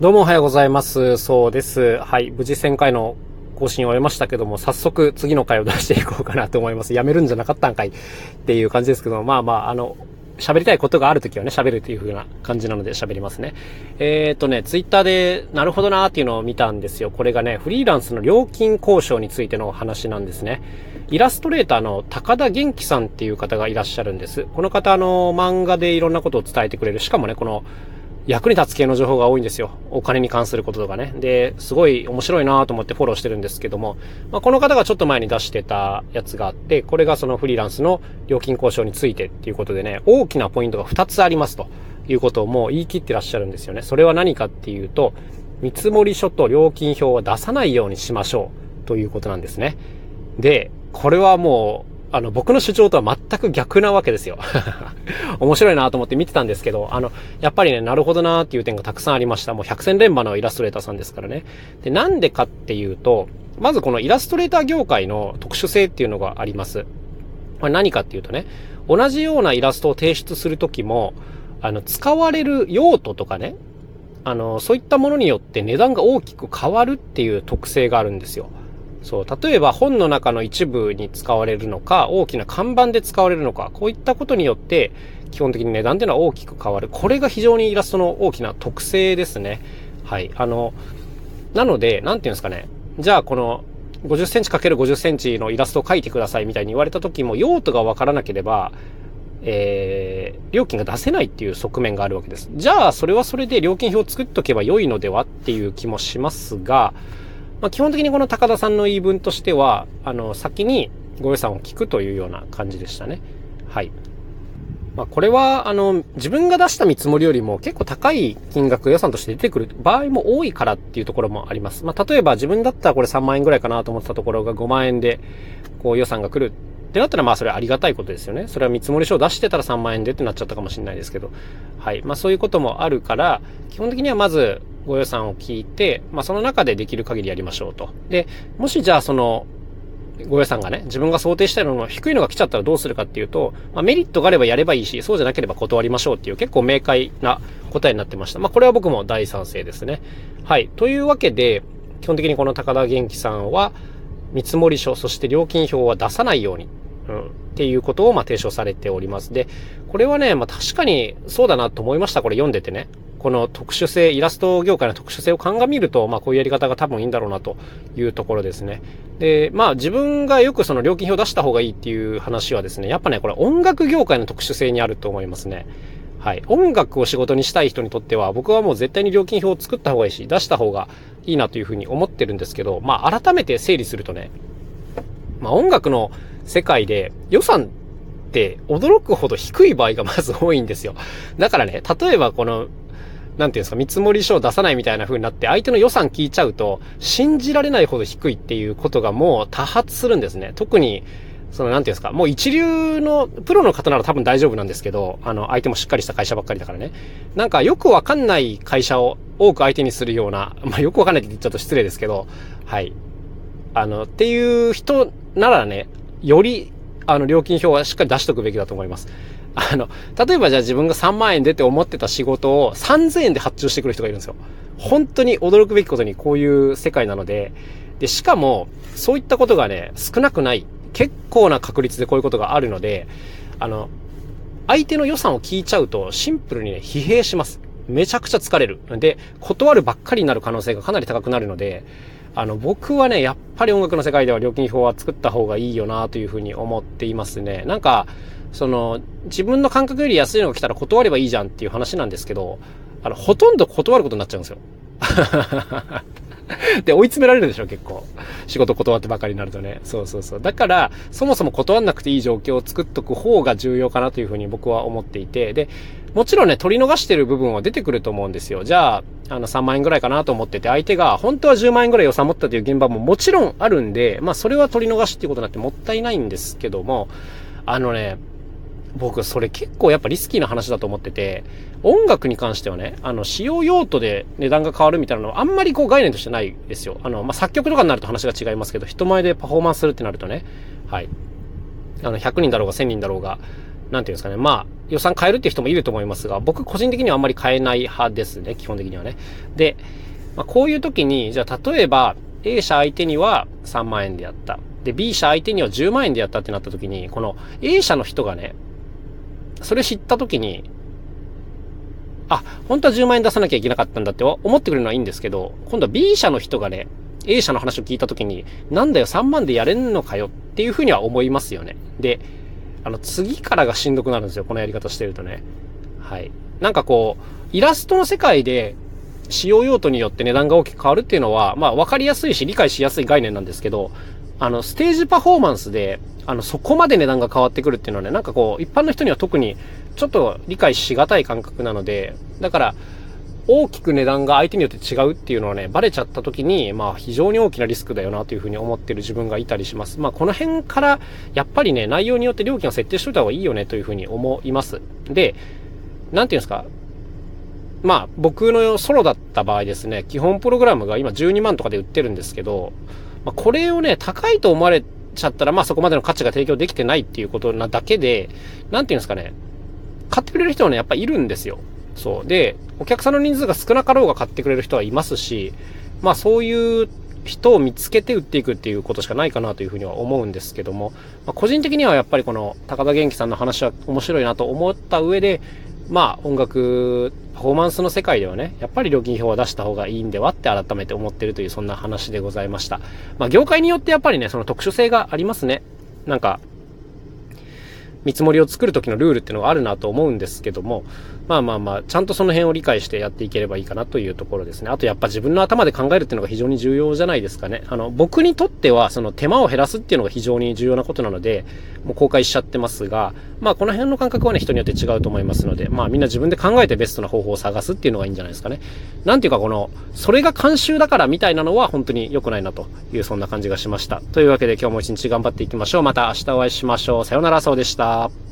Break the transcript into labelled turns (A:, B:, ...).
A: どうもおはようございます。そうです。はい。無事1000回の更新を終えましたけども、早速次の回を出していこうかなと思います。やめるんじゃなかったんかいっていう感じですけども、まあまあ、あの、喋りたいことがあるときはね、喋るという風な感じなので喋りますね。えっ、ー、とね、ツイッターで、なるほどなーっていうのを見たんですよ。これがね、フリーランスの料金交渉についての話なんですね。イラストレーターの高田元気さんっていう方がいらっしゃるんです。この方、あの、漫画でいろんなことを伝えてくれる。しかもね、この、役に立つ系の情報が多いんですよ。お金に関することとかね。で、すごい面白いなと思ってフォローしてるんですけども、まあ、この方がちょっと前に出してたやつがあって、これがそのフリーランスの料金交渉についてっていうことでね、大きなポイントが2つありますということをもう言い切ってらっしゃるんですよね。それは何かっていうと、見積書と料金表は出さないようにしましょうということなんですね。で、これはもうあの、僕の主張とは全く逆なわけですよ。面白いなと思って見てたんですけど、あの、やっぱりね、なるほどなっていう点がたくさんありました。もう百戦錬磨のイラストレーターさんですからね。で、なんでかっていうと、まずこのイラストレーター業界の特殊性っていうのがあります。これ何かっていうとね、同じようなイラストを提出するときも、あの、使われる用途とかね、あの、そういったものによって値段が大きく変わるっていう特性があるんですよ。そう、例えば本の中の一部に使われるのか、大きな看板で使われるのか、こういったことによって、基本的に値段っていうのは大きく変わる。これが非常にイラストの大きな特性ですね。はい。あの、なので、なんていうんですかね。じゃあ、この、50センチ ×50 センチのイラストを描いてくださいみたいに言われた時も、用途がわからなければ、えー、料金が出せないっていう側面があるわけです。じゃあ、それはそれで料金表を作っとけば良いのではっていう気もしますが、まあ、基本的にこの高田さんの言い分としては、あの、先にご予算を聞くというような感じでしたね。はい。まあ、これは、あの、自分が出した見積もりよりも結構高い金額予算として出てくる場合も多いからっていうところもあります。まあ、例えば自分だったらこれ3万円ぐらいかなと思ってたところが5万円で、こう予算が来るってなったらまあそれはありがたいことですよね。それは見積もり書を出してたら3万円でってなっちゃったかもしれないですけど。はい。まあそういうこともあるから、基本的にはまずご予算を聞いて、まあその中でできる限りやりましょうと。で、もしじゃあその、ご予算がね、自分が想定したいのの低いのが来ちゃったらどうするかっていうと、まあ、メリットがあればやればいいし、そうじゃなければ断りましょうっていう結構明快な答えになってました。まあ、これは僕も大賛成ですね。はい。というわけで、基本的にこの高田元気さんは、見積書、そして料金表は出さないようにうん、っていうことをま提唱されております。で、これはね、まあ確かにそうだなと思いました。これ読んでてね。この特殊性、イラスト業界の特殊性を鑑みると、まあこういうやり方が多分いいんだろうなというところですね。で、まあ自分がよくその料金表を出した方がいいっていう話はですね、やっぱね、これ音楽業界の特殊性にあると思いますね。はい。音楽を仕事にしたい人にとっては、僕はもう絶対に料金表を作った方がいいし、出した方がいいなというふうに思ってるんですけど、まあ改めて整理するとね、まあ音楽の世界で予算って驚くほど低い場合がまず多いんですよ。だからね、例えばこの、なんていうんですか、見積書を出さないみたいな風になって、相手の予算聞いちゃうと、信じられないほど低いっていうことがもう多発するんですね。特に、その、なんていうんですか、もう一流の、プロの方なら多分大丈夫なんですけど、あの、相手もしっかりした会社ばっかりだからね。なんか、よくわかんない会社を多く相手にするような、まあ、よくわかんないって言っちゃうと失礼ですけど、はい。あの、っていう人ならね、より、あの、料金表はしっかり出しとくべきだと思います。あの、例えばじゃあ自分が3万円でって思ってた仕事を3000円で発注してくる人がいるんですよ。本当に驚くべきことにこういう世界なので、で、しかも、そういったことがね、少なくない、結構な確率でこういうことがあるので、あの、相手の予算を聞いちゃうと、シンプルにね、疲弊します。めちゃくちゃ疲れる。で、断るばっかりになる可能性がかなり高くなるので、あの、僕はね、やっぱり音楽の世界では料金表は作った方がいいよなというふうに思っていますね。なんか、その、自分の感覚より安いのが来たら断ればいいじゃんっていう話なんですけど、あの、ほとんど断ることになっちゃうんですよ。で、追い詰められるでしょ、結構。仕事断ってばかりになるとね。そうそうそう。だから、そもそも断んなくていい状況を作っとく方が重要かなというふうに僕は思っていて、で、もちろんね、取り逃してる部分は出てくると思うんですよ。じゃあ、あの、3万円ぐらいかなと思ってて、相手が本当は10万円ぐらい予算持ったという現場ももちろんあるんで、まあ、それは取り逃しっていうことになってもったいないんですけども、あのね、僕、それ結構やっぱリスキーな話だと思ってて、音楽に関してはね、あの、使用用途で値段が変わるみたいなのはあんまりこう概念としてないですよ。あの、まあ、作曲とかになると話が違いますけど、人前でパフォーマンスするってなるとね、はい。あの、100人だろうが1000人だろうが、なんていうんですかね、まあ、予算変えるっていう人もいると思いますが、僕個人的にはあんまり変えない派ですね、基本的にはね。で、まあ、こういう時に、じゃあ例えば、A 社相手には3万円でやった。で、B 社相手には10万円でやったってなった時に、この A 社の人がね、それ知った時に、あ、本当は10万円出さなきゃいけなかったんだって思ってくれるのはいいんですけど、今度は B 社の人がね、A 社の話を聞いた時に、なんだよ3万でやれんのかよっていうふうには思いますよね。で、あの、次からがしんどくなるんですよ、このやり方してるとね。はい。なんかこう、イラストの世界で使用用途によって値段が大きく変わるっていうのは、まあ分かりやすいし理解しやすい概念なんですけど、あの、ステージパフォーマンスで、あの、そこまで値段が変わってくるっていうのはね、なんかこう、一般の人には特にちょっと理解しがたい感覚なので、だから、大きく値段が相手によって違うっていうのはね、バレちゃった時に、まあ非常に大きなリスクだよなというふうに思ってる自分がいたりします。まあこの辺から、やっぱりね、内容によって料金を設定しといた方がいいよねというふうに思います。で、なんていうんですか、まあ、僕のソロだった場合ですね、基本プログラムが今12万とかで売ってるんですけど、まあ、これをね、高いと思われちゃったら、まあそこまでの価値が提供できてないっていうことなだけで、なんていうんですかね、買ってくれる人はね、やっぱいるんですよ。そう。で、お客さんの人数が少なかろうが買ってくれる人はいますし、まあそういう人を見つけて売っていくっていうことしかないかなというふうには思うんですけども、まあ、個人的にはやっぱりこの高田元気さんの話は面白いなと思った上で、まあ音楽パフォーマンスの世界ではね、やっぱり料金表は出した方がいいんではって改めて思ってるというそんな話でございました。まあ業界によってやっぱりね、その特殊性がありますね。なんか、見積もりを作る時のルールっていうのがあるなと思うんですけども、まあまあまあ、ちゃんとその辺を理解してやっていければいいかなというところですね。あとやっぱ自分の頭で考えるっていうのが非常に重要じゃないですかね。あの、僕にとってはその手間を減らすっていうのが非常に重要なことなので、もう公開しちゃってますが、まあこの辺の感覚はね、人によって違うと思いますので、まあみんな自分で考えてベストな方法を探すっていうのがいいんじゃないですかね。なんていうかこの、それが慣習だからみたいなのは本当に良くないなというそんな感じがしました。というわけで今日も一日頑張っていきましょう。また明日お会いしましょう。さようなら、そうでしたした。